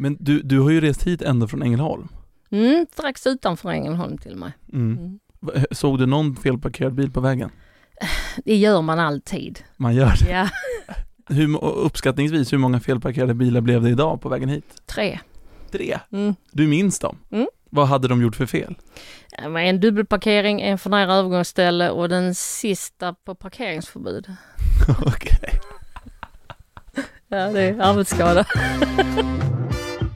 Men du, du har ju rest hit ända från Ängelholm. Mm, strax utanför Ängelholm till och med. Mm. Mm. Såg du någon felparkerad bil på vägen? Det gör man alltid. Man gör det. Ja, Hur, uppskattningsvis, hur många felparkerade bilar blev det idag på vägen hit? tre. Tre. Mm. Du minns dem? Mm. Vad hade de gjort för fel? En dubbelparkering, en för nära övergångsställe och den sista på parkeringsförbud. Okej. Ja, det är arbetsskada.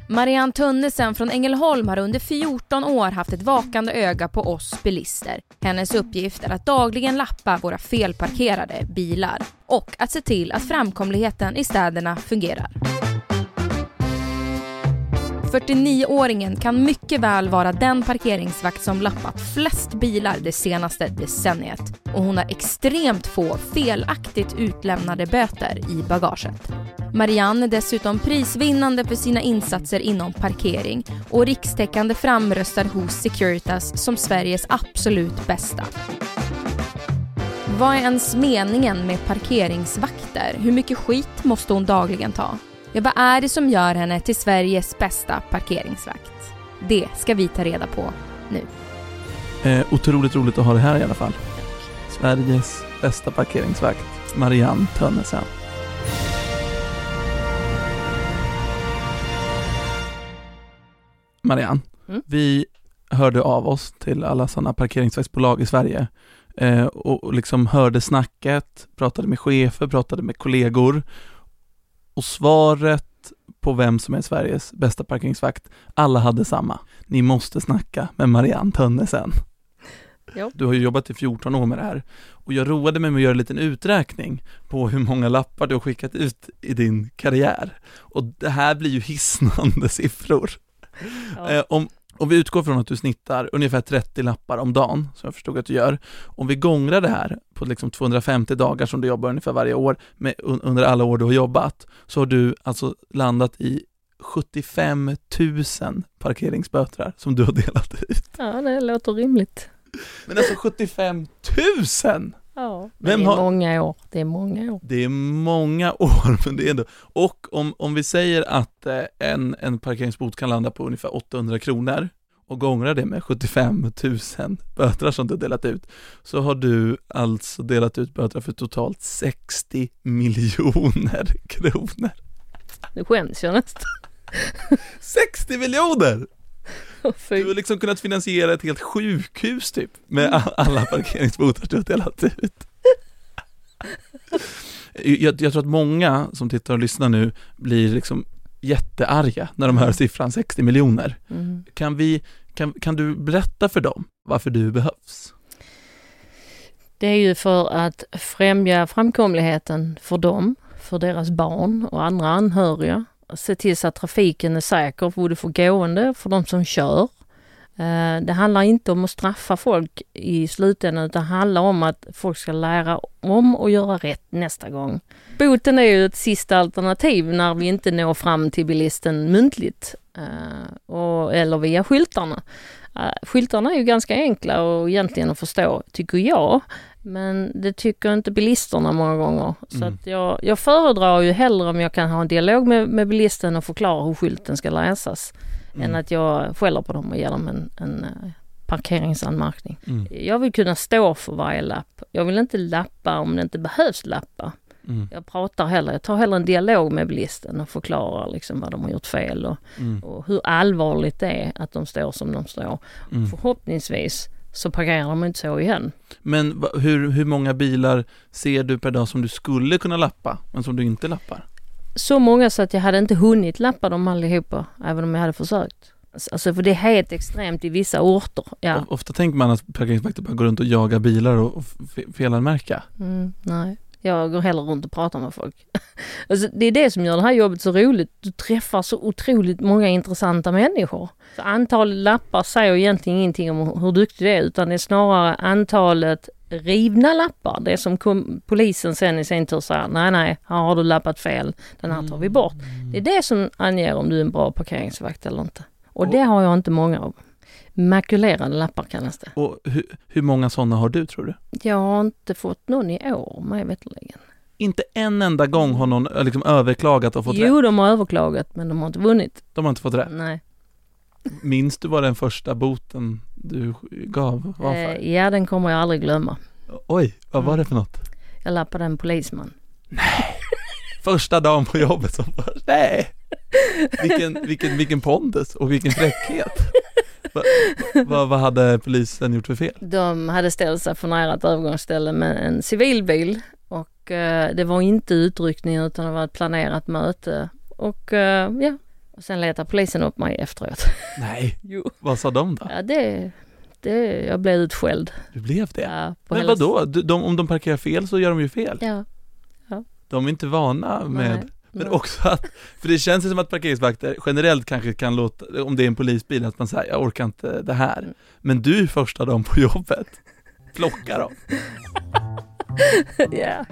Marianne Tönnesen från Ängelholm har under 14 år haft ett vakande öga på oss bilister. Hennes uppgift är att dagligen lappa våra felparkerade bilar och att se till att framkomligheten i städerna fungerar. 49-åringen kan mycket väl vara den parkeringsvakt som lappat flest bilar det senaste decenniet och hon har extremt få felaktigt utlämnade böter i bagaget. Marianne är dessutom prisvinnande för sina insatser inom parkering och rikstäckande framröstad hos Securitas som Sveriges absolut bästa. Vad är ens meningen med parkeringsvakter? Hur mycket skit måste hon dagligen ta? Ja, vad är det som gör henne till Sveriges bästa parkeringsvakt? Det ska vi ta reda på nu. Eh, otroligt roligt att ha det här i alla fall. Sveriges bästa parkeringsvakt, Marianne Tönnesen. Marianne, Mm. vi hörde av oss till alla sådana parkeringsvaktsbolag i Sverige eh, och och liksom hörde snacket, pratade med chefer, pratade med kollegor och svaret på vem som är Sveriges bästa parkeringsvakt, alla hade samma. Ni måste snacka med Marianne Tönnesen. Jo. Du har ju jobbat i 14 år med det här och jag roade mig med att göra en liten uträkning på hur många lappar du har skickat ut i din karriär. Och det här blir ju hisnande siffror. Ja. Eh, om, om vi utgår från att du snittar ungefär 30 lappar om dagen, som jag förstod att du gör, om vi gångrar det här på liksom 250 dagar som du jobbar ungefär varje år, med, un, under alla år du har jobbat, så har du alltså landat i 75 000 parkeringsböter som du har delat ut. ja, det låter rimligt. Men alltså 75 000! Ja, Vem det är har- många år. Det är många år. Det är många år, men det är ändå, och om, om vi säger att eh, en, en parkeringsbot kan landa på ungefär 800 kronor och gångrar det med 75 000 böter som du har delat ut, så har du alltså delat ut böter för totalt 60 miljoner kronor. Nu skäms jag nästan. 60 miljoner! Fy. Du har liksom kunnat finansiera ett helt sjukhus typ, med a- alla parkeringsbotar du har delat ut. Jag, jag tror att många som tittar och lyssnar nu blir liksom jättearga när de hör siffran 60 miljoner. Mm. Kan vi, kan, kan du berätta för dem varför du behövs? Det är ju för att främja framkomligheten för dem, för deras barn och andra anhöriga. Se till så att trafiken är säker både för gående, för de som kör. Eh, det handlar inte om att straffa folk i slutändan utan det handlar om att folk ska lära om och göra rätt nästa gång. Boten är ju ett sista alternativ när vi inte når fram till bilisten muntligt eh, och, eller via skyltarna. Eh, skyltarna är ju ganska enkla och egentligen att förstå, tycker jag. Men det tycker inte bilisterna många gånger. Så Mm. att jag, jag föredrar ju hellre om jag kan ha en dialog med, med bilisten och förklara hur skylten ska läsas. Än att jag skäller på dem och ger dem en, en eh, parkeringsanmärkning. Mm. Jag vill kunna stå för varje lapp. Jag vill inte lappa om det inte behövs lappa. Mm. Jag pratar hellre, jag tar hellre en dialog med bilisten och förklarar liksom vad de har gjort fel och, Mm. och hur allvarligt det är att de står som de står. Mm. Förhoppningsvis så parkerar de inte så igen. Men hur, hur många bilar ser du per dag som du skulle kunna lappa, men som du inte lappar? Så många så att jag hade inte hunnit lappa dem allihopa, även om jag hade försökt. Alltså för det är helt extremt i vissa orter. Ja. Ofta tänker man att parkeringsvakter bara går runt och jagar bilar och, och fe- felanmärka. Mm, nej, jag går hellre runt och pratar med folk. alltså, det är det som gör det här jobbet så roligt. Du träffar så otroligt många intressanta människor. Så antalet lappar säger egentligen ingenting om hur duktig du är utan det är snarare antalet rivna lappar. Det som kom, polisen sen i sin tur säger, nej nej, här har du lappat fel, den här tar vi bort. Det är det som anger om du är en bra parkeringsvakt eller inte. Och Och- det har jag inte många av. Makulerade lappar kallas det. Och hur, hur många sådana har du tror du? Jag har inte fått någon i år, mig veterligen. Inte en enda gång har någon eh, liksom överklagat och fått rätt. Jo, de har överklagat men de har inte vunnit. De har inte fått rätt. Nej. Minns du vad den första boten du gav var för? Eh, ja, den kommer jag aldrig glömma. Oj, vad var Mm. det för något? Jag lappade en polisman. Första dagen på jobbet som bara, nej! Vilken, vilken, vilken pondus och vilken fräckhet. Va, va, vad hade polisen gjort för fel? De hade ställt sig för nära ett övergångsställe med en civilbil och eh, det var inte utryckning utan det var ett planerat möte. Och eh, ja, och sen letade polisen upp mig efteråt. Nej, Jo. vad sa de då? Ja, det, det, jag blev utskälld. Du blev det? Ja, Men hela- vadå? De, om de parkerar fel så gör de ju fel. Ja, De är inte vana med nej, Men också att, för det känns ju som att parkeringsvakter generellt kanske kan låta, om det är en polisbil, att man säger jag orkar inte det här. Mm. Men du första dagen på jobbet, plocka dem. ja.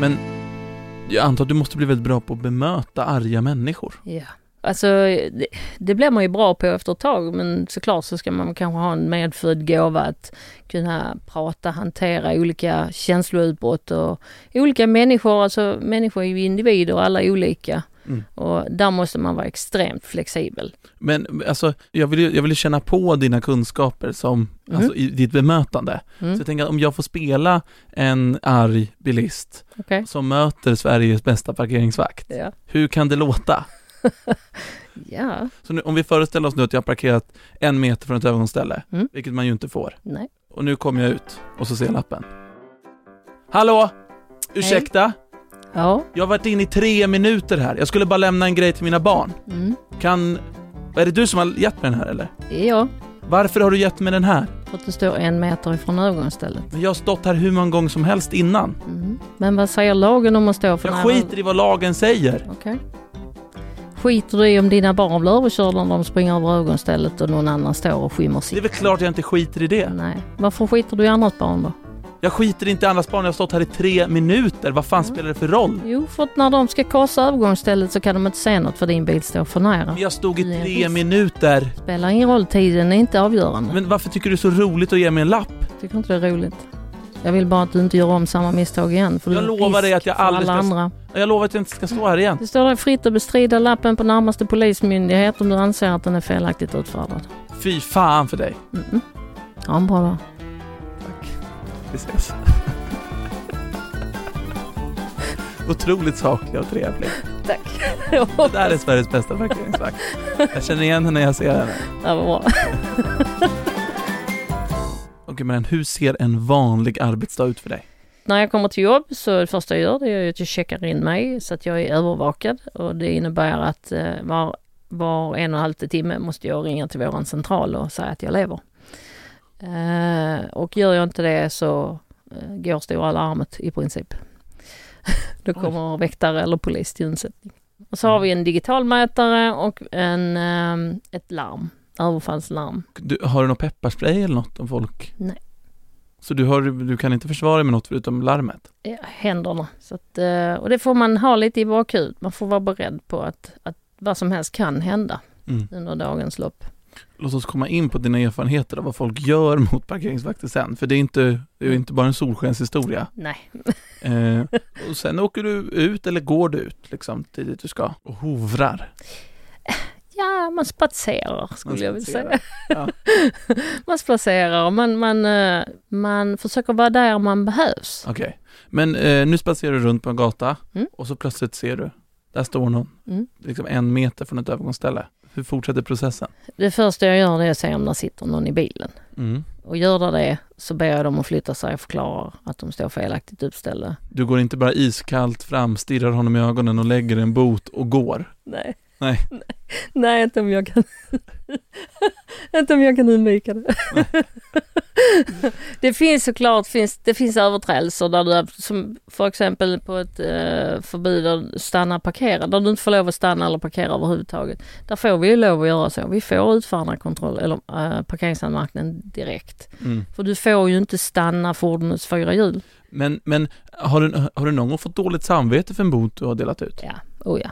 Men jag antar att du måste bli väldigt bra på att bemöta arga människor. Ja, alltså det, det blir man ju bra på efter ett tag men såklart så ska man kanske ha en medfödd gåva att kunna prata, hantera olika känsloutbrott och olika människor, alltså människor är ju individer och alla är olika. Mm. Och där måste man vara extremt flexibel. Men alltså, jag vill ju jag vill känna på dina kunskaper som, Mm. alltså i ditt bemötande. Mm. Så jag tänker att om jag får spela en arg bilist Okej? som möter Sveriges bästa parkeringsvakt, Ja. hur kan det låta? Ja, Så nu, om vi föreställer oss nu att jag har parkerat en meter från ett övergångsställe, Mm. vilket man ju inte får. nej. Och nu kommer jag ut och så ser jag lappen. Hallå? Ursäkta? Ja. Jag har varit inne i tre minuter här. Jag skulle bara lämna en grej till mina barn. Mm. Kan... Är det du som har gett mig den här eller? Jag. Varför har du gett mig den här? För att det står en meter ifrån övergångsstället. Men jag har stått här hur många gånger som helst innan. Mm. Men vad säger lagen om att stå för Jag nära- skiter i vad lagen säger. Okej. Skiter du i om dina barn blir överkörda när de springer över övergångsstället och någon annan står och skymmer Det är sitt? väl klart jag inte skiter i det. Nej. Varför skiter du i andras barn då? Jag skiter inte i andras barn, jag har stått här i tre minuter. Vad fan Ja. spelar det för roll? Jo, för att när de ska korsa övergångsstället så kan de inte se något för din bil står för nära. Men jag stod i tre risk. minuter. Spelar ingen roll, tiden är inte avgörande. Men varför tycker du det är så roligt att ge mig en lapp? Tycker inte det är roligt? Jag vill bara att du inte gör om samma misstag igen. För Jag lovar dig att jag aldrig ska- andra. Jag lovar att jag inte ska stå här igen. Det står dig fritt att bestrida lappen på närmaste polismyndighet om du anser att den är felaktigt utfärdad. Fy fan för dig. Mm. Ja, en bra dag. Tack. Vi ses. Otroligt saklig och trevlig. Tack. Det där är Sveriges bästa parkeringsvakt. Jag känner igen henne när jag ser henne. Det var bra. Okej men hur ser en vanlig arbetsdag ut för dig? När jag kommer till jobb så det första jag gör det är att jag checkar in mig så att jag är övervakad och det innebär att eh, var, var en och en halv timme måste jag ringa till våran central och säga att jag lever. Eh, och gör jag inte det så eh, går stora larmet i princip. Då Oj. kommer väktare eller polis till undsättning. Och så har vi en digital mätare och en, ett larm, överfallslarm. Du, har du någon pepparspray eller något om folk? Nej. Så du, har, du kan inte försvara dig med något förutom larmet? Ja, händerna. Så att, eh, och det får man ha lite i bakhuvudet. Man får vara beredd på att, att vad som helst kan hända Mm. under dagens lopp. Låt oss komma in på dina erfarenheter av vad folk gör mot parkeringsvakter sen. För det är inte, det är inte bara en solskenshistoria. Nej, Eh, och sen åker du ut eller går du ut liksom till dit du ska och hovrar. ja man spatserar skulle Man jag vilja säga. Ja. man spatserar man, man, eh, man försöker vara där man behövs. Okej, men eh, nu spatserar du runt på en gata Mm. och så plötsligt ser du, där står någon, Mm. liksom en meter från ett övergångsställe. Hur fortsätter processen? Det första jag gör det är att se om det sitter någon i bilen. Mm. Och gör det det så ber jag dem att flytta sig och förklara att de står felaktigt uppställda. Du går inte bara iskallt fram, stirrar honom i ögonen och lägger en bot och går. Nej. Nej. Nej, inte om jag kan. inte om jag kan undvika det. det finns såklart, finns, det finns överträdelser där du, som för exempel på ett eh, förbud att stanna parkera, där du inte får lov att stanna eller parkera överhuvudtaget. Där får vi ju lov att göra så. Vi får utfärda kontroll, eller eh, parkeringsanmärkningen direkt. Mm. För du får ju inte stanna fordonets fyra hjul. Men, men har, du, har du någon gång fått dåligt samvete för en bot du har delat ut? Ja, oh ja.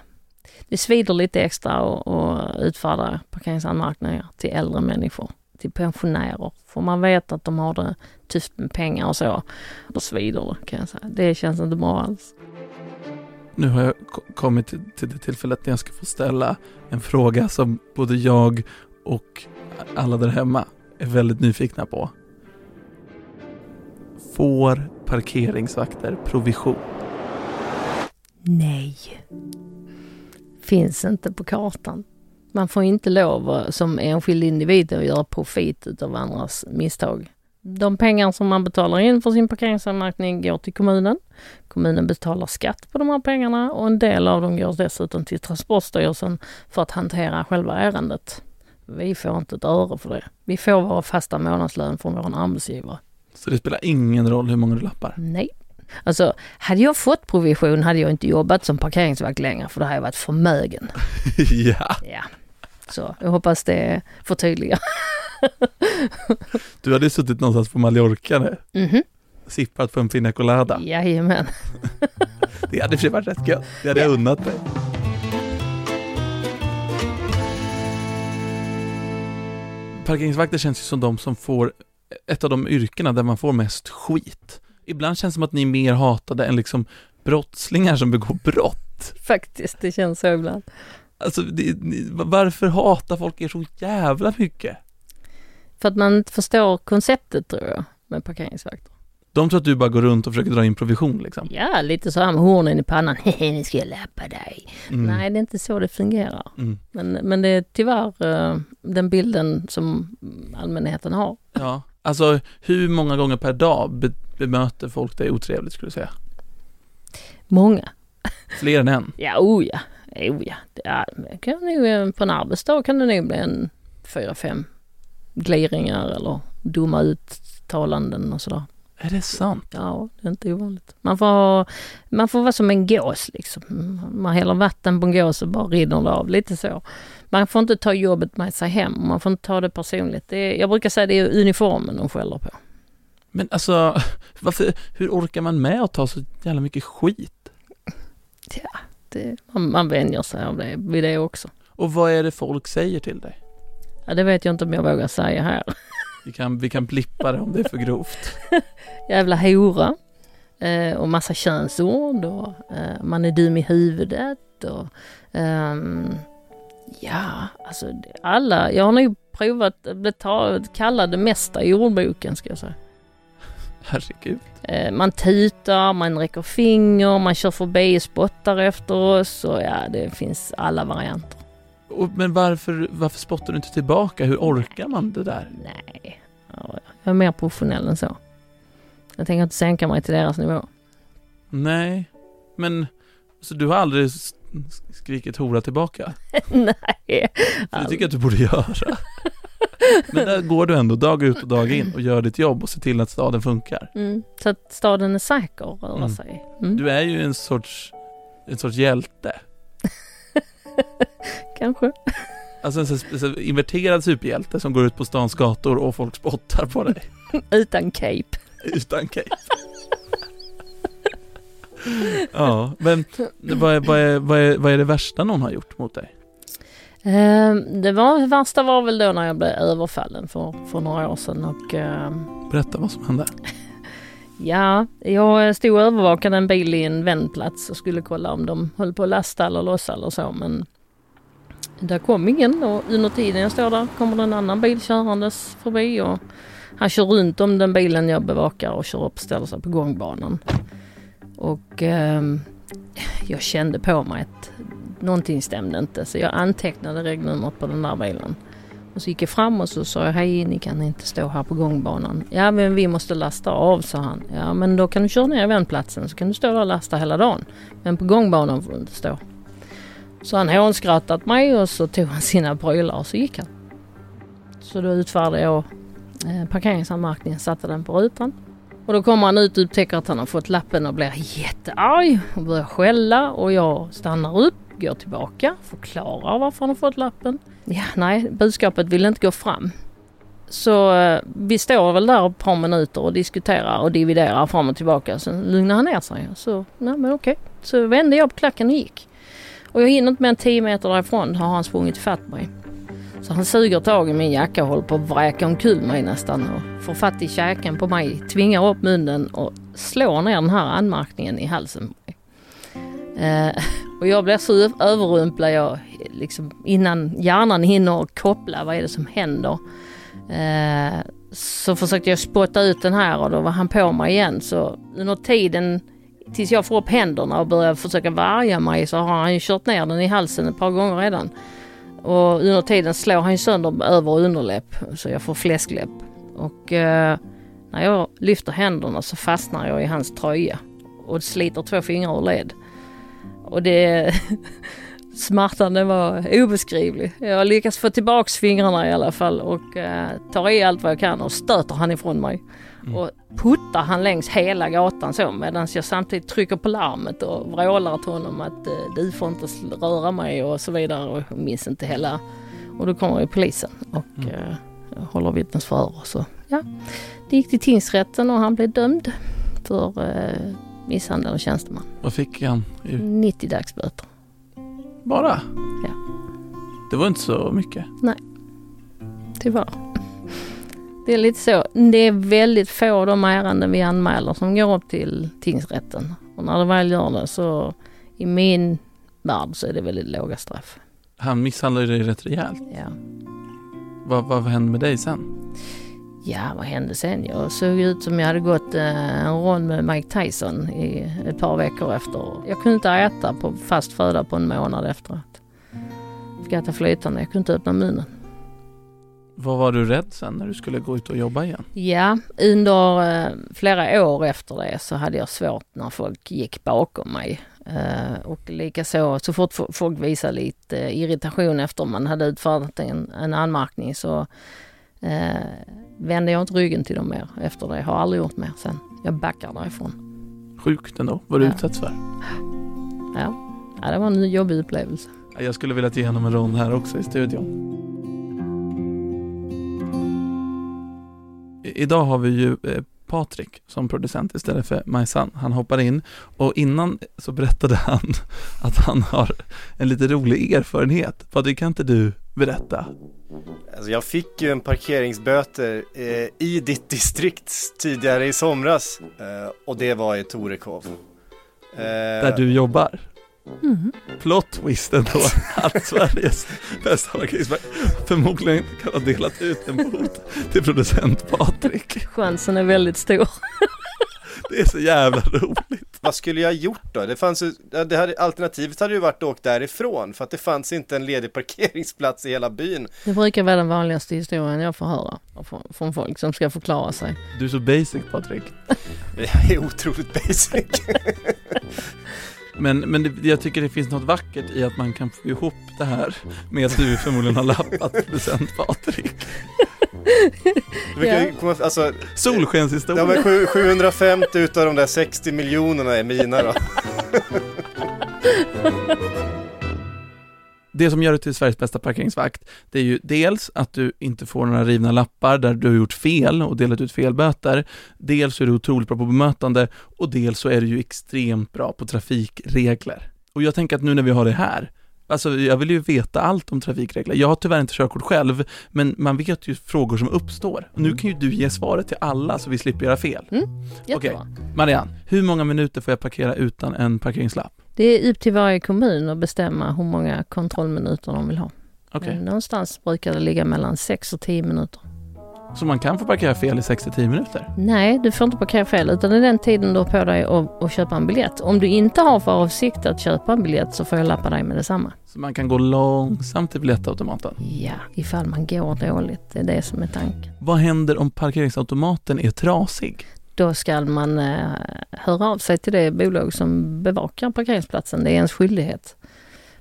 Det svider lite extra och, och utfärda parkeringsanmärkningar till äldre människor. Till till pensionärer. För man vet att de har det tufft med pengar och så. Då svider det kan jag säga. Det känns inte bra alls. Nu har jag ko- kommit till, till det tillfället när jag ska få ställa en fråga som både jag och alla där hemma är väldigt nyfikna på. Får parkeringsvakter provision? Nej. Finns inte på kartan. Man får inte lov som enskild individ att göra profit utav andras misstag. De pengar som man betalar in för sin parkeringsanmärkning går till kommunen. Kommunen betalar skatt på de här pengarna och en del av dem går dessutom till Transportstyrelsen för att hantera själva ärendet. Vi får inte ett öre för det. Vi får vår fasta månadslön från vår arbetsgivare. Så det spelar ingen roll hur många du lappar? Nej. Alltså, hade jag fått provision hade jag inte jobbat som parkeringsvakt längre för då hade jag varit förmögen. ja, Ja. Så jag hoppas det förtydligar. du hade suttit någonstans på Mallorca nu, Mhm. sippat på en pina colada. Jajamän. Det hade för varit rätt gött. Det hade jag unnat dig. Parkeringsvakter känns ju som de som får ett av de yrkena där man får mest skit. Ibland känns det som att ni är mer hatade än liksom brottslingar som begår brott. Faktiskt, det känns så ibland. Alltså, det, ni, varför hatar folk er så jävla mycket? För att man inte förstår konceptet tror jag med parkeringsvakter. De tror att du bara går runt och försöker dra in provision liksom. Ja, lite så här med hornen i pannan. Hehe, nu ska jag lappa dig. Mm. Nej, det är inte så det fungerar. Mm. Men, men det är tyvärr eh, den bilden som allmänheten har. Ja, alltså hur många gånger per dag bemöter folk dig otrevligt skulle du säga? Många. Fler än en? Ja, oh ja. Oh ja. Det är, det kan nog, eh, på en arbetsdag kan det nog bli en fyra, fem gliringar eller dumma uttalanden och sådär. Är det sant? Ja, det är inte ovanligt. Man får, man får vara som en gås liksom. Man häller vatten på en gås och bara rinner det av. Lite så. Man får inte ta jobbet med sig hem. Man får inte ta det personligt. Det är, jag brukar säga det är uniformen de skäller på. Men alltså, varför, hur orkar man med att ta så jävla mycket skit? Det, man, man vänjer sig av det vid det också. Och vad är det folk säger till dig? Ja, det vet jag inte om jag vågar säga här. Vi kan, vi kan blippa det om det är för grovt. Jävla hora. Eh, och massa könsord och eh, man är dum i huvudet och ehm, ja, alltså alla. Jag har nog provat att bli kallad det mesta i ordboken ska jag säga. Herregud. Eh, man tutar, man räcker finger, man kör förbi och spottar efter oss och ja, det finns alla varianter. Och, men varför, varför spottar du inte tillbaka? Hur orkar man det där? Nej, ja, jag är mer professionell än så. Jag tänker inte sänka mig till deras nivå. Nej, men så du har aldrig skrikit hora tillbaka? Nej. För det tycker jag att du borde göra. Men där går du ändå dag ut och dag in och gör ditt jobb och ser till att staden funkar. Mm, så att staden är säker att röra Mm. sig. Mm, Du är ju en sorts, en sorts hjälte. Kanske. Alltså en inverterad superhjälte som går ut på stans gator och folk spottar på dig. Utan cape. Utan cape. ja, men vad är, vad, är, vad, är, vad är det värsta någon har gjort mot dig? Ehm, det var, det värsta var väl då när jag blev överfallen för, för några år sedan och ehm, Berätta vad som hände. ja, jag stod och övervakade en bil i en vändplats och skulle kolla om de höll på att lasta eller lossa eller så men där kom ingen och under tiden jag står där kommer det en annan bil körandes förbi och han kör runt om den bilen jag bevakar och kör upp och ställer sig på gångbanan. Och ehm, jag kände på mig att någonting stämde inte så jag antecknade regnumret på den där bilen. Och så gick jag fram och så sa jag hej ni kan inte stå här på gångbanan. Ja men vi måste lasta av sa han. Ja men då kan du köra ner vändplatsen så kan du stå där och lasta hela dagen. Men på gångbanan får du inte stå. Så han hånskrattade åt mig och så tog han sina prylar och så gick han. Så då utfärdade jag eh, parkeringsanmärkningen, satte den på rutan. Och då kommer han ut och upptäcker att han har fått lappen och blir jättearg och börjar skälla och jag stannar upp, går tillbaka, förklarar varför han har fått lappen. Ja, nej, budskapet vill inte gå fram. Så eh, vi står väl där ett par minuter och diskuterar och dividerar fram och tillbaka. Sen lugnar han ner sig. Så, nej men okej. Så vände jag på klacken och gick. Och jag hinner inte mer än 10 meter därifrån har han sprungit ifatt mig. Så han suger tag i min jacka och håller på att vräka omkull mig nästan och får fatt i käken på mig, tvingar upp munnen och slår ner den här anmärkningen i halsen. Eh, och jag blir så överrumplad jag, liksom, innan hjärnan hinner koppla vad är det som händer. Eh, så försökte jag spotta ut den här och då var han på mig igen. Så under tiden tills jag får upp händerna och börjar försöka värja mig så har han ju kört ner den i halsen ett par gånger redan. Och under tiden slår han ju sönder över och underläpp så jag får fläskläpp. Och eh, när jag lyfter händerna så fastnar jag i hans tröja och sliter två fingrar ur led. Och det... smärtan var obeskrivlig. Jag lyckas få tillbaks fingrarna i alla fall och eh, tar i allt vad jag kan och stöter han ifrån mig. Mm. Och puttar han längs hela gatan så medan jag samtidigt trycker på larmet och vrålar till honom att eh, du får inte röra mig och så vidare. Och jag minns inte hela. Och då kommer ju polisen och mm. eh, håller vittnesförhör. Så ja, det gick till tingsrätten och han blev dömd för eh, misshandel av tjänsteman. Vad fick han? 90 dagsböter. Bara? Ja. Det var inte så mycket? Nej, tyvärr. Det är lite så. Det är väldigt få av de ärenden vi anmäler som går upp till tingsrätten. Och när det väl gör det så i min värld så är det väldigt låga straff. Han misshandlade dig rätt rejält? Ja. Vad, vad hände med dig sen? Ja, vad hände sen? Jag såg ut som jag hade gått eh, en rond med Mike Tyson i ett par veckor efter. Jag kunde inte äta på fast föda på en månad efteråt. Fick äta flytande, jag kunde inte öppna munnen. Vad var du rädd sen när du skulle gå ut och jobba igen? Ja, under eh, flera år efter det så hade jag svårt när folk gick bakom mig. Eh, och likaså så fort folk visade lite irritation efter man hade utfärdat en, en anmärkning så eh, vände jag inte ryggen till dem mer efter det. Jag har aldrig gjort mer sen. Jag backar därifrån. Sjukt ändå, vad du ja. utsätts för. Ja. ja, det var en jobbig upplevelse. Jag skulle vilja ge honom en rond här också i studion. idag har vi ju eh, Patrik som producent istället för Majsan. Han hoppar in och innan så berättade han att han har en lite rolig erfarenhet. Patrik, kan inte du berätta? Alltså jag fick ju en parkeringsböter eh, i ditt distrikt tidigare i somras eh, och det var i Torekov. Eh, Där du jobbar? Mm. Plot twisten då att Sveriges bästa parkeringsvakt förmodligen kan ha delat ut en bot till producent Patrik. Chansen är väldigt stor. Det är så jävla roligt. Vad skulle jag gjort då? Det fanns ju, det hade, alternativet hade ju varit att åka därifrån för att det fanns inte en ledig parkeringsplats i hela byn. Det brukar vara den vanligaste historien jag får höra från folk som ska förklara sig. Du är så basic Patrik. Jag är otroligt basic. Men, men det, jag tycker det finns något vackert i att man kan få ihop det här med att du förmodligen har lappat producent Patrik. ja. komma, alltså, Solskenshistoria. Ja, men 750 utav de där 60 miljonerna är mina då. det som gör dig till Sveriges bästa parkeringsvakt, det är ju dels att du inte får några rivna lappar där du har gjort fel och delat ut felböter. Dels är du otroligt bra på bemötande och dels så är du ju extremt bra på trafikregler. Och jag tänker att nu när vi har det här, Alltså jag vill ju veta allt om trafikregler. Jag har tyvärr inte körkort själv, men man vet ju frågor som uppstår. Och nu kan ju du ge svaret till alla så vi slipper göra fel. Mm, Okej. Marianne, hur många minuter får jag parkera utan en parkeringslapp? Det är upp till varje kommun att bestämma hur många kontrollminuter de vill ha. Okay. Men någonstans brukar det ligga mellan 6 och 10 minuter. Så man kan få parkera fel i 6-10 minuter? Nej, du får inte parkera fel utan det är den tiden du har på dig att, att köpa en biljett. Om du inte har för avsikt att köpa en biljett så får jag lappa dig med detsamma. Så man kan gå långsamt till biljettautomaten? Ja, ifall man går dåligt. Det är det som är tanken. Vad händer om parkeringsautomaten är trasig? Då ska man eh, höra av sig till det bolag som bevakar parkeringsplatsen. Det är ens skyldighet.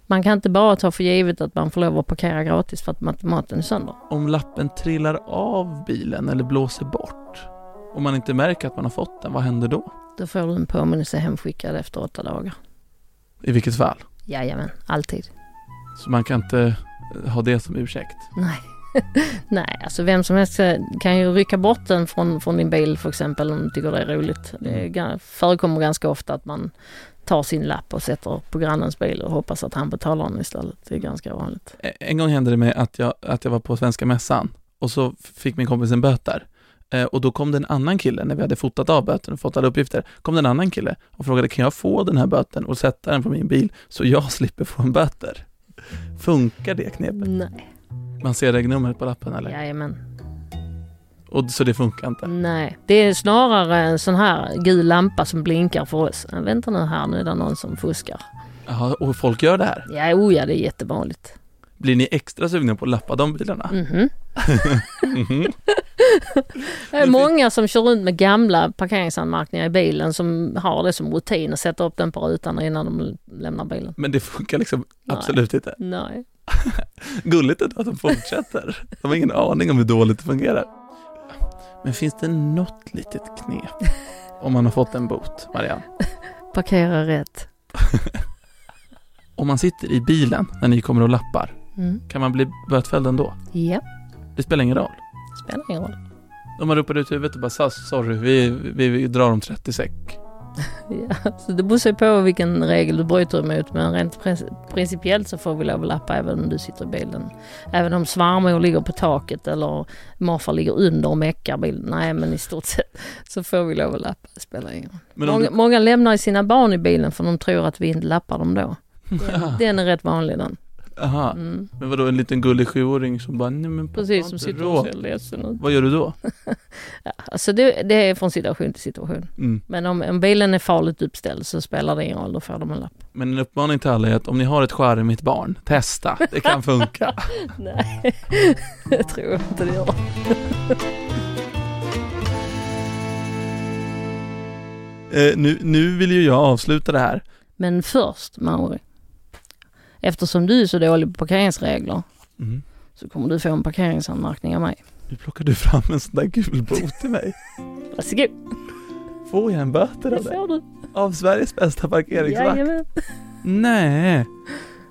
Man kan inte bara ta för givet att man får lov att parkera gratis för att maten är sönder. Om lappen trillar av bilen eller blåser bort, om man inte märker att man har fått den, vad händer då? Då får du en påminnelse hemskickad efter åtta dagar. I vilket fall? Jajamän, alltid. Så man kan inte ha det som ursäkt? Nej. Nej, alltså vem som helst eh, kan ju rycka bort den från, från din bil för exempel om du tycker det är roligt. Det är, ga- förekommer ganska ofta att man tar sin lapp och sätter på grannens bil och hoppas att han betalar den istället. Det är ganska vanligt. En gång hände det mig att jag, att jag var på Svenska Mässan och så fick min kompis en böter. Och då kom det en annan kille, när vi hade fotat av böten och fått alla uppgifter, kom det en annan kille och frågade kan jag få den här böten och sätta den på min bil så jag slipper få en böter? Funkar det knepet? Nej, Man ser regnumret på lappen eller? jajamän. Och, så det funkar inte? Nej, det är snarare en sån här gul lampa som blinkar för oss. Vänta nu här, nu är det någon som fuskar. Jaha, och folk gör det här? Ja, oh ja, det är jättevanligt. Blir ni extra sugna på att lappa de bilarna? Mhm. Mhm. Det är många som kör runt med gamla parkeringsanmärkningar i bilen som har det som rutin och sätter upp den på rutan innan de lämnar bilen. Men det funkar liksom Nej. absolut inte. Nej. Gulligt ändå att de fortsätter. De har ingen aning om hur dåligt det fungerar. Men finns det något litet knep om man har fått en bot, Marianne? Parkera rätt. Om man sitter i bilen när ni kommer och lappar, Mm. kan man bli bötfälld ändå? Ja, Det spelar ingen roll. spelar ingen roll. Om man ropar ut huvudet och bara "Så- sorry, vi, vi, vi drar om 30 säck. Ja, så det beror på vilken regel du bryter emot men rent prin- principiellt så får vi lov att lappa även om du sitter i bilen. Även om svärmor ligger på taket eller morfar ligger under och meckar bilen. Nej men i stort sett så får vi lov att lappa. Det spelar ingen roll. Många, du... många lämnar sina barn i bilen för de tror att vi inte lappar dem då. Den, den är rätt vanlig den. Aha. Mm. Men vadå, en liten gullig sjuåring som bara, nej men pappa Precis, som sitter råd." och ser ledsen ut. Vad gör du då? Ja, alltså det, det är från situation till situation. Mm. Men om, om bilen är farligt uppställd så spelar det ingen roll, då får de en lapp. Men en uppmaning till alla är att om ni har ett charmigt barn, testa. Det kan funka. Nej, det tror jag inte det gör. Eh, nu, nu vill ju jag avsluta det här. Men först, Mauri. Eftersom du är så dålig på parkeringsregler Mm. så kommer du få en parkeringsanmärkning av mig. Nu plockar du fram en sån där gul bot till mig. Varsågod, Får jag en böter av dig? du. Av Sveriges bästa parkeringsvakt? Jajamän. Nej,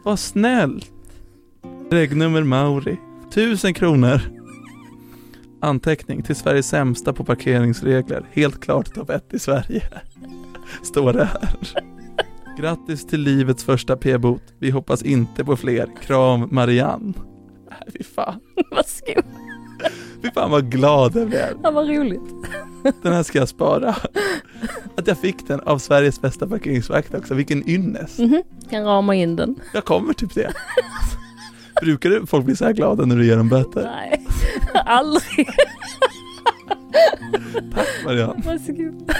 vad snällt. Regnummer Mauri. Tusen kronor. Anteckning till Sveriges sämsta på parkeringsregler. Helt klart topp ett i Sverige. Står det här. Grattis till livets första p-bot. Vi hoppas inte på fler. Kram Marianne. Nej, fy fan. Varsågod. Fy fan vad glad jag blev. Ja, vad roligt. Den här ska jag spara. Att jag fick den av Sveriges bästa parkeringsvakt också. Vilken ynnest. Mhm. Kan rama in den. Jag kommer typ det. Brukar du, folk bli så här glada när du ger dem böter? Nej, aldrig. Tack Marianne. Varsågod.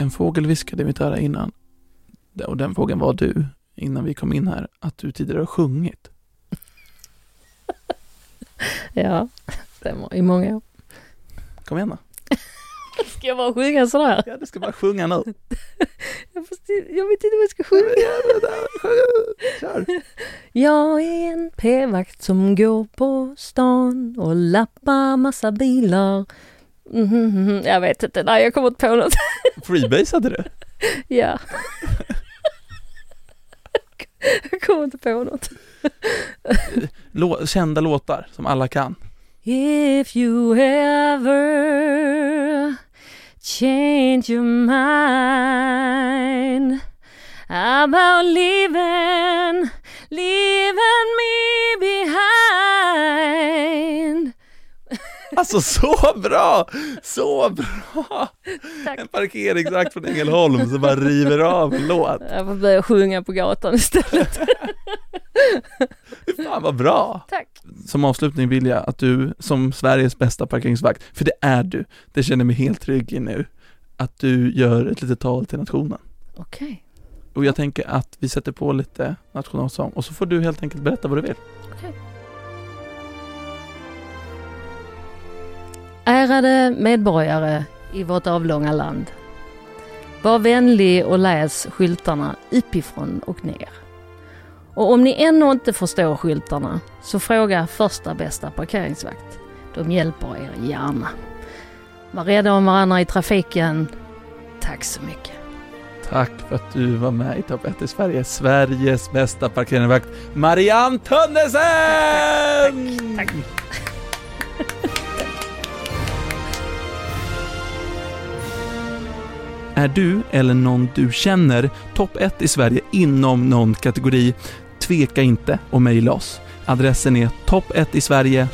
En fågel viskade i mitt öra innan, och den fågeln var du, innan vi kom in här, att du tidigare har sjungit. Ja, stämmer. I många år. Kom igen då. Ska jag bara sjunga sådär? Ja, du ska bara sjunga nu. Jag, jag vet inte vad jag ska sjunga. Jag är en p-vakt som går på stan och lappar massa bilar. Mhm, jag vet inte, nej jag kommer inte på något. Freebasade du? ja. jag kommer inte på något. Lå- kända låtar som alla kan. If you ever change your mind about leaving, leaving me Alltså så bra! Så bra! Tack. En parkeringsvakt från Ängelholm som bara river av en låt. Jag får börja sjunga på gatan istället. Fan vad bra! Tack. Som avslutning vill jag att du som Sveriges bästa parkeringsvakt, för det är du, det känner mig helt trygg i nu, att du gör ett litet tal till nationen. Okej. Och jag tänker att vi sätter på lite nationalsång och så får du helt enkelt berätta vad du vill. Ärade medborgare i vårt avlånga land. Var vänlig och läs skyltarna uppifrån och ner. Och om ni ännu inte förstår skyltarna så fråga första bästa parkeringsvakt. De hjälper er gärna. Var rädda om varandra i trafiken. Tack så mycket. Tack för att du var med i Topp 1 i Sverige, Sveriges bästa parkeringsvakt, Marianne Tönnesen! Tack, tack, Är du eller någon du känner topp 1 i Sverige inom någon kategori? Tveka inte och mejla oss. Adressen är topp1 i Sverige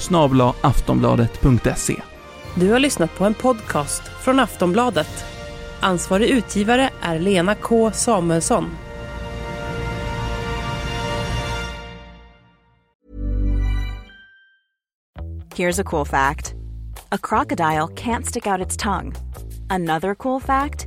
aftonbladet.se. Du har lyssnat på en podcast från Aftonbladet. Ansvarig utgivare är Lena K Samuelsson. Here's a cool fact a crocodile can't stick out its tongue. Another cool fact